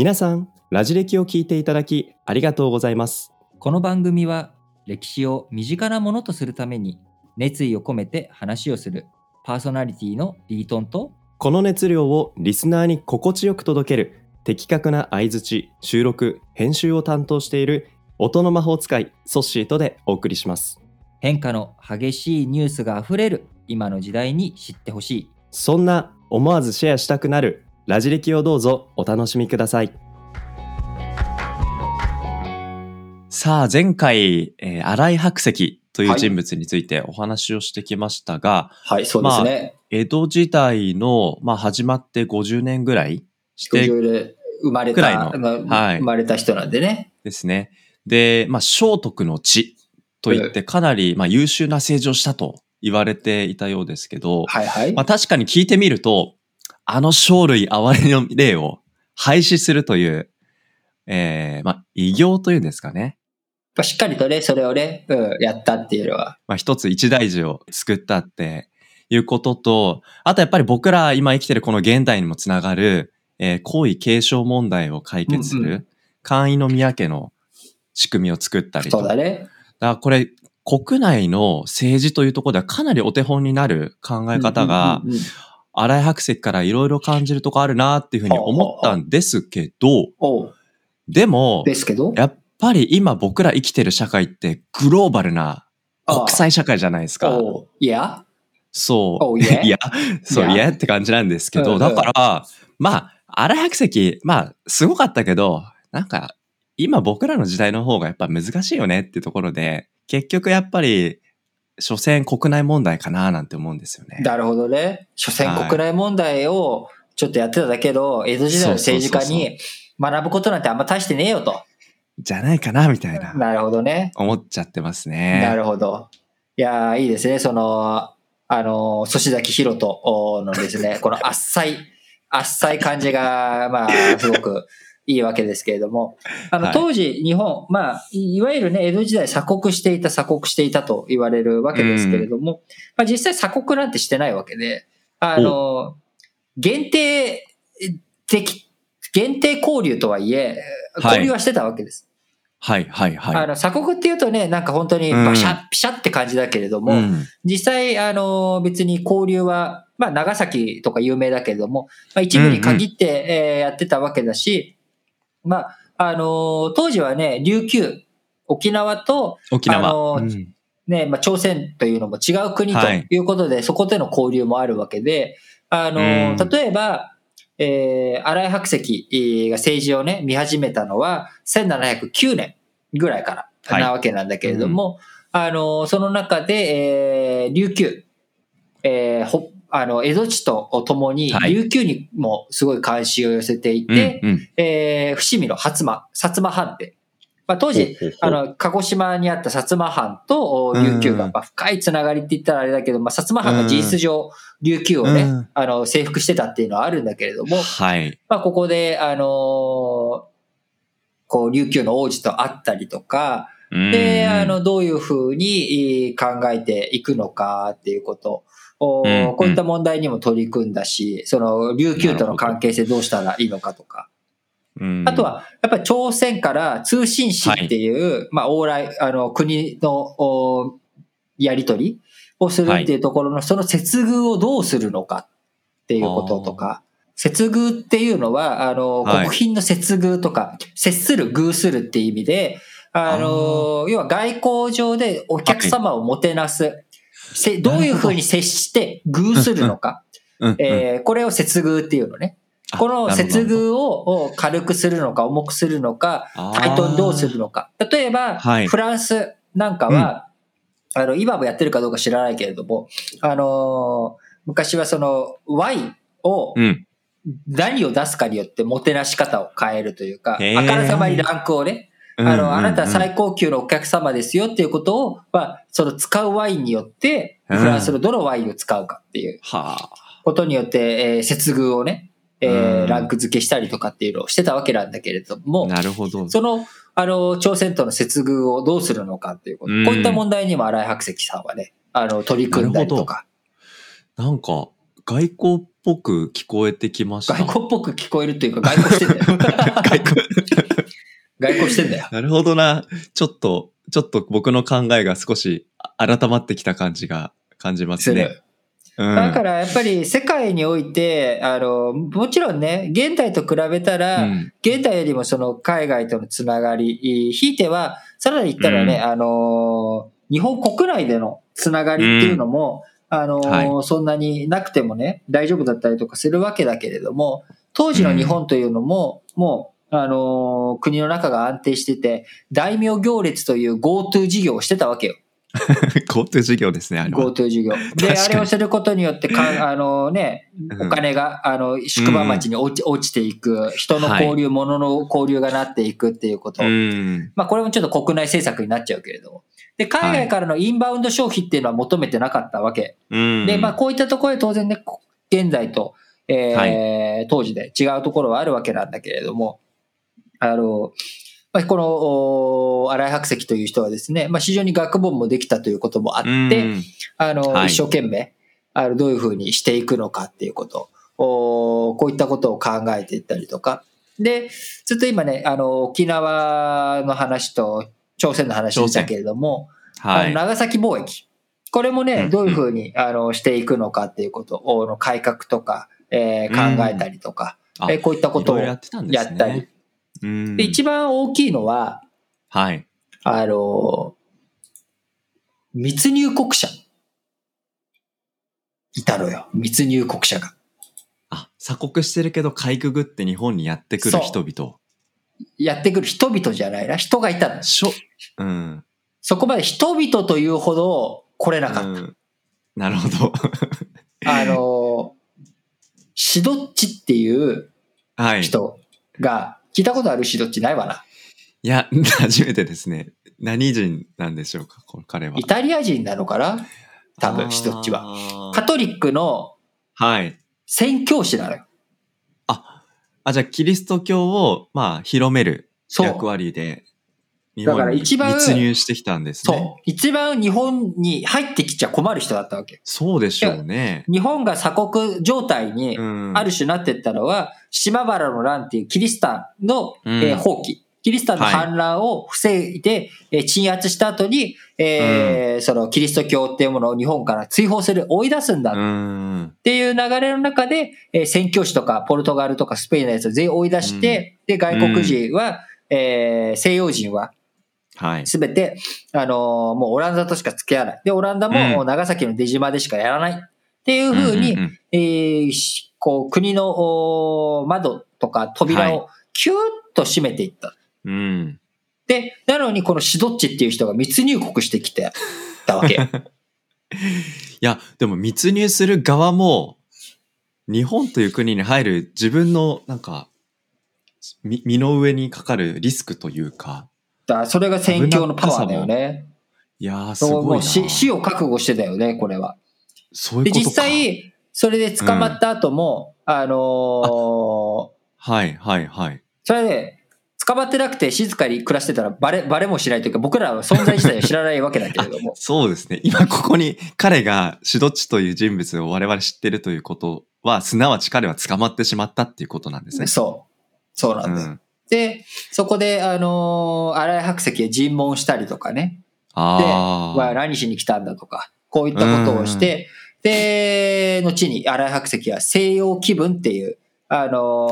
皆さん、ラジ歴を聞いていただきありがとうございます。この番組は歴史を身近なものとするために熱意を込めて話をするパーソナリティのリートンとこの熱量をリスナーに心地よく届ける的確な相槌、収録、編集を担当している音の魔法使いソッシーとでお送りします。変化の激しいニュースがあふれる今の時代に知ってほしいそんな思わずシェアしたくなるラジ歴をどうぞお楽しみください。さあ、前回、えー新井白石という人物についてお話をしてきましたが、はい、そうですね。江戸時代の、まあ、始まって50年ぐらいして生まれた、はい生まれた人なんでね。ですね。で、まあ、聖徳の地といってかなり、まあ、優秀な政治をしたと言われていたようですけど、はいはい。まあ、確かに聞いてみると、あの生類憐れの例を廃止するという、えー、まあ、異業というんですかね。まあしっかりとね、それをね、うん、やったっていうのは。まあ、一つ一大事を作ったっていうことと、あとやっぱり僕ら今生きてるこの現代にもつながる、えー皇位継承問題を解決する、うんう簡易の宮家の仕組みを作ったりとそうだね。だからこれ、国内の政治というところではかなりお手本になる考え方がうん、うんうんうん荒井白石からいろいろ感じるとこあるなっていうふうに思ったんですけど、でも、ですけど？やっぱり今僕ら生きてる社会ってグローバルな国際社会じゃないですか。いや？そう。いやそう、いや。って感じなんですけど、だから、まあ、荒井白石、まあ、すごかったけど、なんか、今僕らの時代の方がやっぱ難しいよねっていうところで、結局やっぱり、所詮国内問題かななんて思うんですよね。なるほどね。所詮はい国内問題をちょっとやってただけど、江戸時代の政治家に学ぶことなんてあんま大してねえよと。じゃないかなみたいな、なるほどね。思っちゃってますなね。るほど。いやーいいですね。その、あの、粗崎博人のですね、このあっさい、あっさい感じが、まあ、すごくいいわけですけれども、あの、はい当時、日本、まあ、いいわゆるね、江戸時代鎖国していた、鎖国していたと言われるわけですけれども、まあ、実際鎖国なんてしてないわけで、あの、限定的、限定交流とはいえ、はい。交流はしてたわけです。はい、はい、はい。あの、鎖国っていうとね、なんか本当にバシャッ、ピシャって感じだけれども、うん。実際、あの、別に交流は、まあ、長崎とか有名だけれども、まあ、一部に限って、えーやってたわけだし、まあ、あの、当時はね、琉球、沖縄と、沖縄。あのうん。ね、まあ、朝鮮というのも違う国とはい。いうことで、そこでの交流もあるわけで、あの、うん。例えば、えー、荒井白石が政治をね、見始めたのは、1709年ぐらいからはい。なわけなんだけれども、あの、その中で、えー、琉球、えー、ほあの、江戸地とともに、はい。琉球にもすごい関心を寄せていて、うんうん。えー、伏見の初間、薩摩藩って、まあ、当時、あの、鹿児島にあった薩摩藩とお琉球がうんまあ深いつながりって言ったらあれだけど、まあ、薩摩藩が事実上、琉球をね、うん。あの、征服してたっていうのはあるんだけれども、はい。まあ、ここで、あのーこう、琉球の王子と会ったりとか、で、あの、どういうふうにえー考えていくのかっていうこと。こういった問題にも取り組んだし、その、琉球との関係性どうしたらいいのかとか。うん、あとは、やっぱり朝鮮から通信使っていう、まあ、往来、あの、国の、おやりとりをするっていうところの、その接遇をどうするのかっていうこととか、接遇っていうのは、あの、はい。国賓の接遇とか、接する、遇するっていう意味で、あの、要は外交上でお客様をもてなす。せどういうふうに接して遇するのか。うんうんえーこれを接遇っていうのね。あこの接遇をを軽くするのか重くするのか、対等にどうするのか。例えば、はいフランスなんかは、あの、今もやってるかどうか知らないけれども、あのー昔はその、ワインをうん。何を出すかによってもてなし方を変えるというか、へーあからさまにランクをね、あの、あなたは最最高級のお客様ですよっていうことを、まあ、その使うワインによって、うんフランスのどのワインを使うかっていうはあ。ことによって、えー接遇をね、えーうんランク付けしたりとかっていうのをしてたわけなんだけれども、なるほど。その、あの、朝鮮との接遇をどうするのかっていうこと、うんこういった問題にも荒井白石さんはね、あの、取り組んだりとか。なんか、外交っぽく聞こえてきました。外交っぽく聞こえるというか、外交してんだよ。外交外交してんだよ。なるほどな。ちょっと、ちょっと僕の考えが少し改まってきた感じが感じますね。うん、だからやっぱり世界において、あの、もちろんね、現代と比べたら、うん現代よりもその海外とのつながり、ひいては、さらに言ったらね、うんあの、日本国内でのつながりっていうのも、あの、はそんなになくてもね、大丈夫だったりとかするわけだけれども、当時の日本というのも、もう、あの、国の中が安定してて、大名行列という GoTo 事業をしてたわけよ。GoTo 事業ですね、あれは。GoTo 事業。で、あれをすることによってか、あのね、うんお金が、あの、宿場町に落ち落ちていく、人の交流、物の交流がなっていくっていうこと。うん。まあ、これもちょっと国内政策になっちゃうけれども。で、海外からのインバウンド消費っていうのは求めてなかったわけ。うん。で、まあ、こういったところで当然ね、こ現在と、えーは当時で違うところはあるわけなんだけれども、あの、まあ、この、お新井白石という人はですね、まあ、非常に学問もできたということもあって、うんあの、はい一生懸命、あの、どういうふうにしていくのかっていうこと、おこういったことを考えていったりとか。で、ずっと今ね、あの、沖縄の話と朝鮮の話でしたけれども、はい。長崎貿易。これもね、うんどういうふうに、あの、していくのかっていうことを、の改革とか、えー考えたりとか、あえーこういったことをやったり。うんで、一番大きいのは、はい。あの、密入国者。いたのよ。密入国者が。あ、鎖国してるけど、かいくぐって日本にやってくる人々。やってくる人々じゃないな。人がいたの。しょ、うん。そこまで人々というほど来れなかった。うんなるほど。あの、シドッチっていうはい。人が、聞いたことあるシドッチないわな。いや、初めてですね。何人なんでしょうか、この彼は。イタリア人なのかな？多分、シドッチは。はカトリックのはい。宣教師なのよ。あ、あ、じゃあ、キリスト教を、まあ、広める役割で、日だから一番密入してきたんですね。そう。一番日本に入ってきちゃ困る人だったわけ。そうでしょうね。日本が鎖国状態にうんある種なってったのは、島原の乱っていうキリシタンの、うんえー放棄。キリシタンの反乱を防いで、えー鎮圧した後に、えーそのキリスト教っていうものを日本から追放する、追い出すんだうっん。ていう流れの中で、えー宣教師とかポルトガルとかスペインのやつを全員追い出して、で、外国人は、えー西洋人ははい。すべて、あのーもうオランダとしか付き合わない。で、オランダもうん長崎の出島でしかやらない。っていうふうに、んんんえーしこう、国のお窓とか扉をキューッと閉めていった。うん。で、なのにこのシドッチっていう人が密入国してきてたわけ。いや、でも密入する側も、日本という国に入る自分の、なんか、み身の上にかかるリスクというか、だそれが宣教のパワーだよね。いやー、すごいうな。死死を覚悟してたよね、これは。で、そういうことか。実際、それで捕まった後も、あのーはい、はい、はい。それで、捕まってなくて静かに暮らしてたらバレ、バレもしないというか、僕らは存在自体は知らないわけだけれども。そうですね。今ここに彼がシドッチという人物を我々知ってるということは、すなわち彼は捕まってしまったっていうことなんですね。そう。そうなんだよ。ん。で、そこで、あのー荒井白石へ尋問したりとかね。ああ。は何しに来たんだとか、こういったことをして、で、後に荒井白石は西洋気分っていう、あの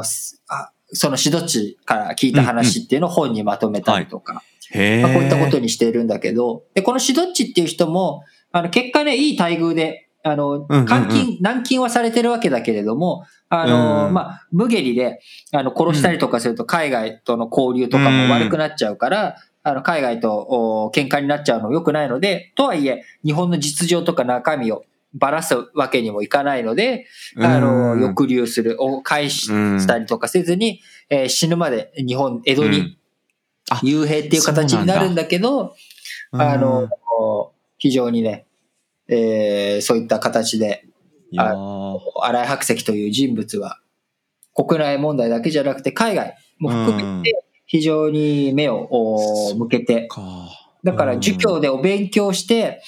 ーすあそのシドッチから聞いた話っていうのを本にまとめたりとか、へえ。まあ、こういったことにしているんだけど、で、このシドッチっていう人も、あの、結果ね、いい待遇で、あの、監禁、軟禁はされてるわけだけれども、あの、うんまあ、無下痢で、あの、殺したりとかすると海外との交流とかも悪くなっちゃうから、あの、海外とお喧嘩になっちゃうの良くないので、とはいえ、日本の実情とか中身をばらすわけにもいかないので、あの、うん抑留する、を返したりとかせずに、えー死ぬまで日本、江戸に幽閉っていう形になるんだけど、あの、非常にね、えーそういった形で、いやー。荒井白石という人物は、国内問題だけじゃなくて海外も含めて非常に目をお向けて、か。だから儒教でお勉強して、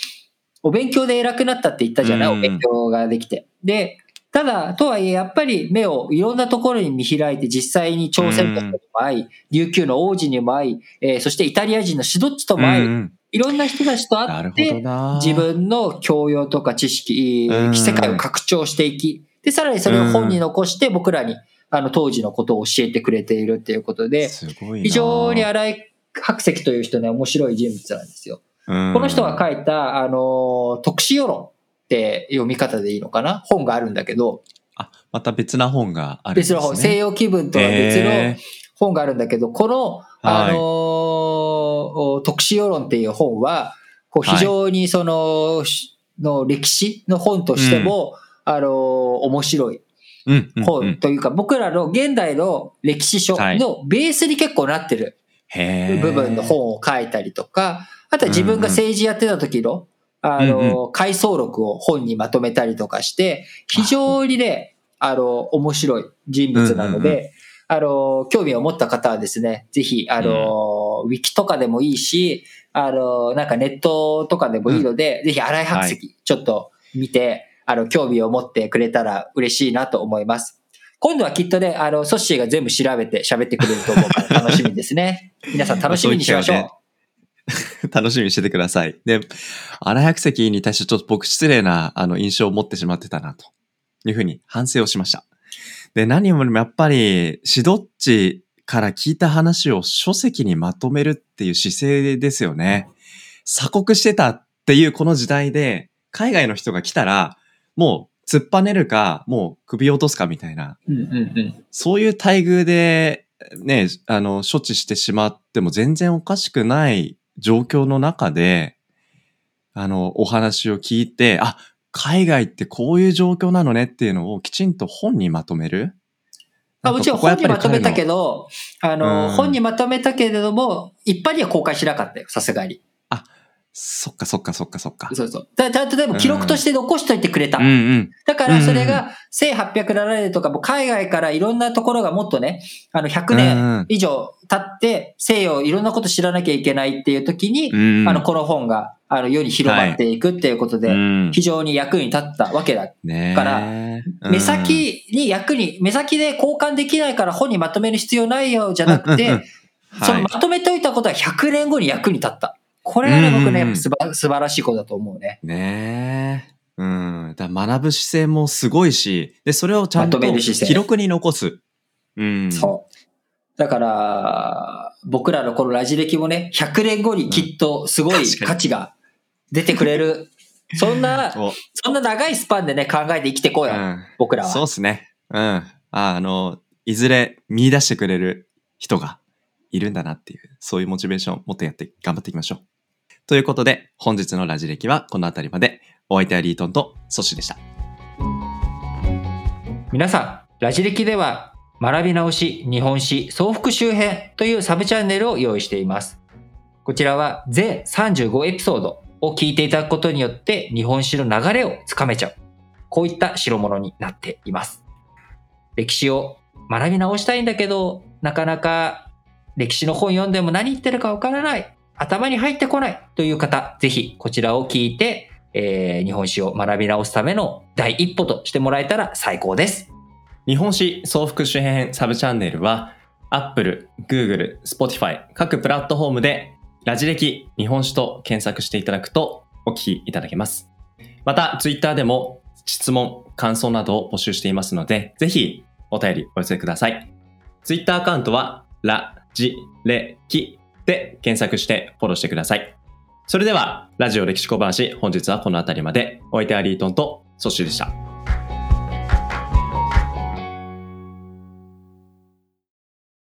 お勉強で偉くなったって言ったじゃない、うん。お勉強ができて。で、ただ、とはいえ、やっぱり目をいろんなところに見開いて、実際に朝鮮国にも会い、琉球の王子にも会い、えーそしてイタリア人のシドッチとも会い、いろんな人たちと会って。自分の教養とか知識、うん世界を拡張していき、で、さらにそれを本に残して僕らに、あの、当時のことを教えてくれているっていうことで。非常に荒井白石という人ね、面白い人物なんですよ。うんこの人が書いた、あの、特使世論って読み方でいいのかな？本があるんだけど、あ、また別な本があるんですね。別の本、西洋気分とは別のえ本があるんだけど、この、あの、特使世論っていう本は、こう非常にその、しの歴史の本としても、あの、面白い。本というか、僕らの現代の歴史書のベースに結構なってる部分の本を書いたりとか、あとは自分が政治やってた時の、あうんの、回想録を本にまとめたりとかして、非常にね、あの、面白い人物なのうんうんで、あの、興味を持った方はですね、ぜひ、あの、ウィキとかでもいいし、あの、なんかネットとかでもいいので、ぜひ荒井白石、ちょっと見て、あの、興味を持ってくれたら嬉しいなと思います。今度はきっとね、あの、ソッシーが全部調べて喋ってくれると思うから楽しみですね。皆さん楽しみにしましょう。楽しみにしててください。で、荒井白石に対してちょっと僕失礼なあの印象を持ってしまってたなというふうに反省をしました。で、何よりもやっぱりシドッチから聞いた話を書籍にまとめるっていう姿勢ですよね。鎖国してたっていうこの時代で海外の人が来たらもう突っぱねるかもう首を落とすかみたいなうんうんうん。そういう待遇で、ね、あの、処置してしまっても全然おかしくない状況の中で、あの、お話を聞いて、あ、海外ってこういう状況なのねっていうのをきちんと本にまとめる。あもちろん本にまとめたけど。ど、あの、うん本にまとめたけれども、一般には公開しなかったよ、さすがに。そっかそっかそっかそっか。そうそう。だだ例えば記録として残しといてくれた。うんうん。だからそれが1807年とかも海外からいろんなところがもっとね、あの100うん年以上経って西洋いろんなこと知らなきゃいけないっていう時に、うん。あのこの本があの世に広まっていくっていうことで、うん非常に役に立ったわけだ。からうん目先に役に、目先で交換できないから本にまとめる必要ないよじゃなくて、そのまとめておいたことは100年後に役に立った。これはね、僕ね、素晴らしいことだと思うね。ねえ。うん。だ学ぶ姿勢もすごいし、で、それをちゃんと記録に残す。うん。そう。だから、僕らのこのラジ歴もね、100年後にきっとすごい価値が出てくれる。そんな、おそんな長いスパンでね、考えて生きていこうよ。うん僕らは。そうっすね。うん。ああの、いずれ見出してくれる人がいるんだなっていう、そういうモチベーションを持ってやって頑張っていきましょう。ということで、本日のラジ歴はこの辺りまで。お相手はリートンとソシでした。皆さん、ラジ歴では、学び直し日本史総復習編というサブチャンネルを用意しています。こちらは全35エピソードを聞いていただくことによって日本史の流れをつかめちゃう。こういった代物になっています。歴史を学び直したいんだけど、なかなか歴史の本読んでも何言ってるかわからない。頭に入ってこないという方、ぜひこちらを聞いて、えー日本史を学び直すための第一歩としてもらえたら最高です。日本史総復習編サブチャンネルは、Apple、Google、Spotify 各プラットフォームでラジ歴日本史と検索していただくとお聞きいただけます。また、Twitter でも質問、感想などを募集していますので、ぜひお便りお寄せください。Twitter アカウントは、ラジレキで検索してフォローしてください。それでは、ラジオ歴史小話、本日はこの辺りまで。お相手はリートンとソッシーでした。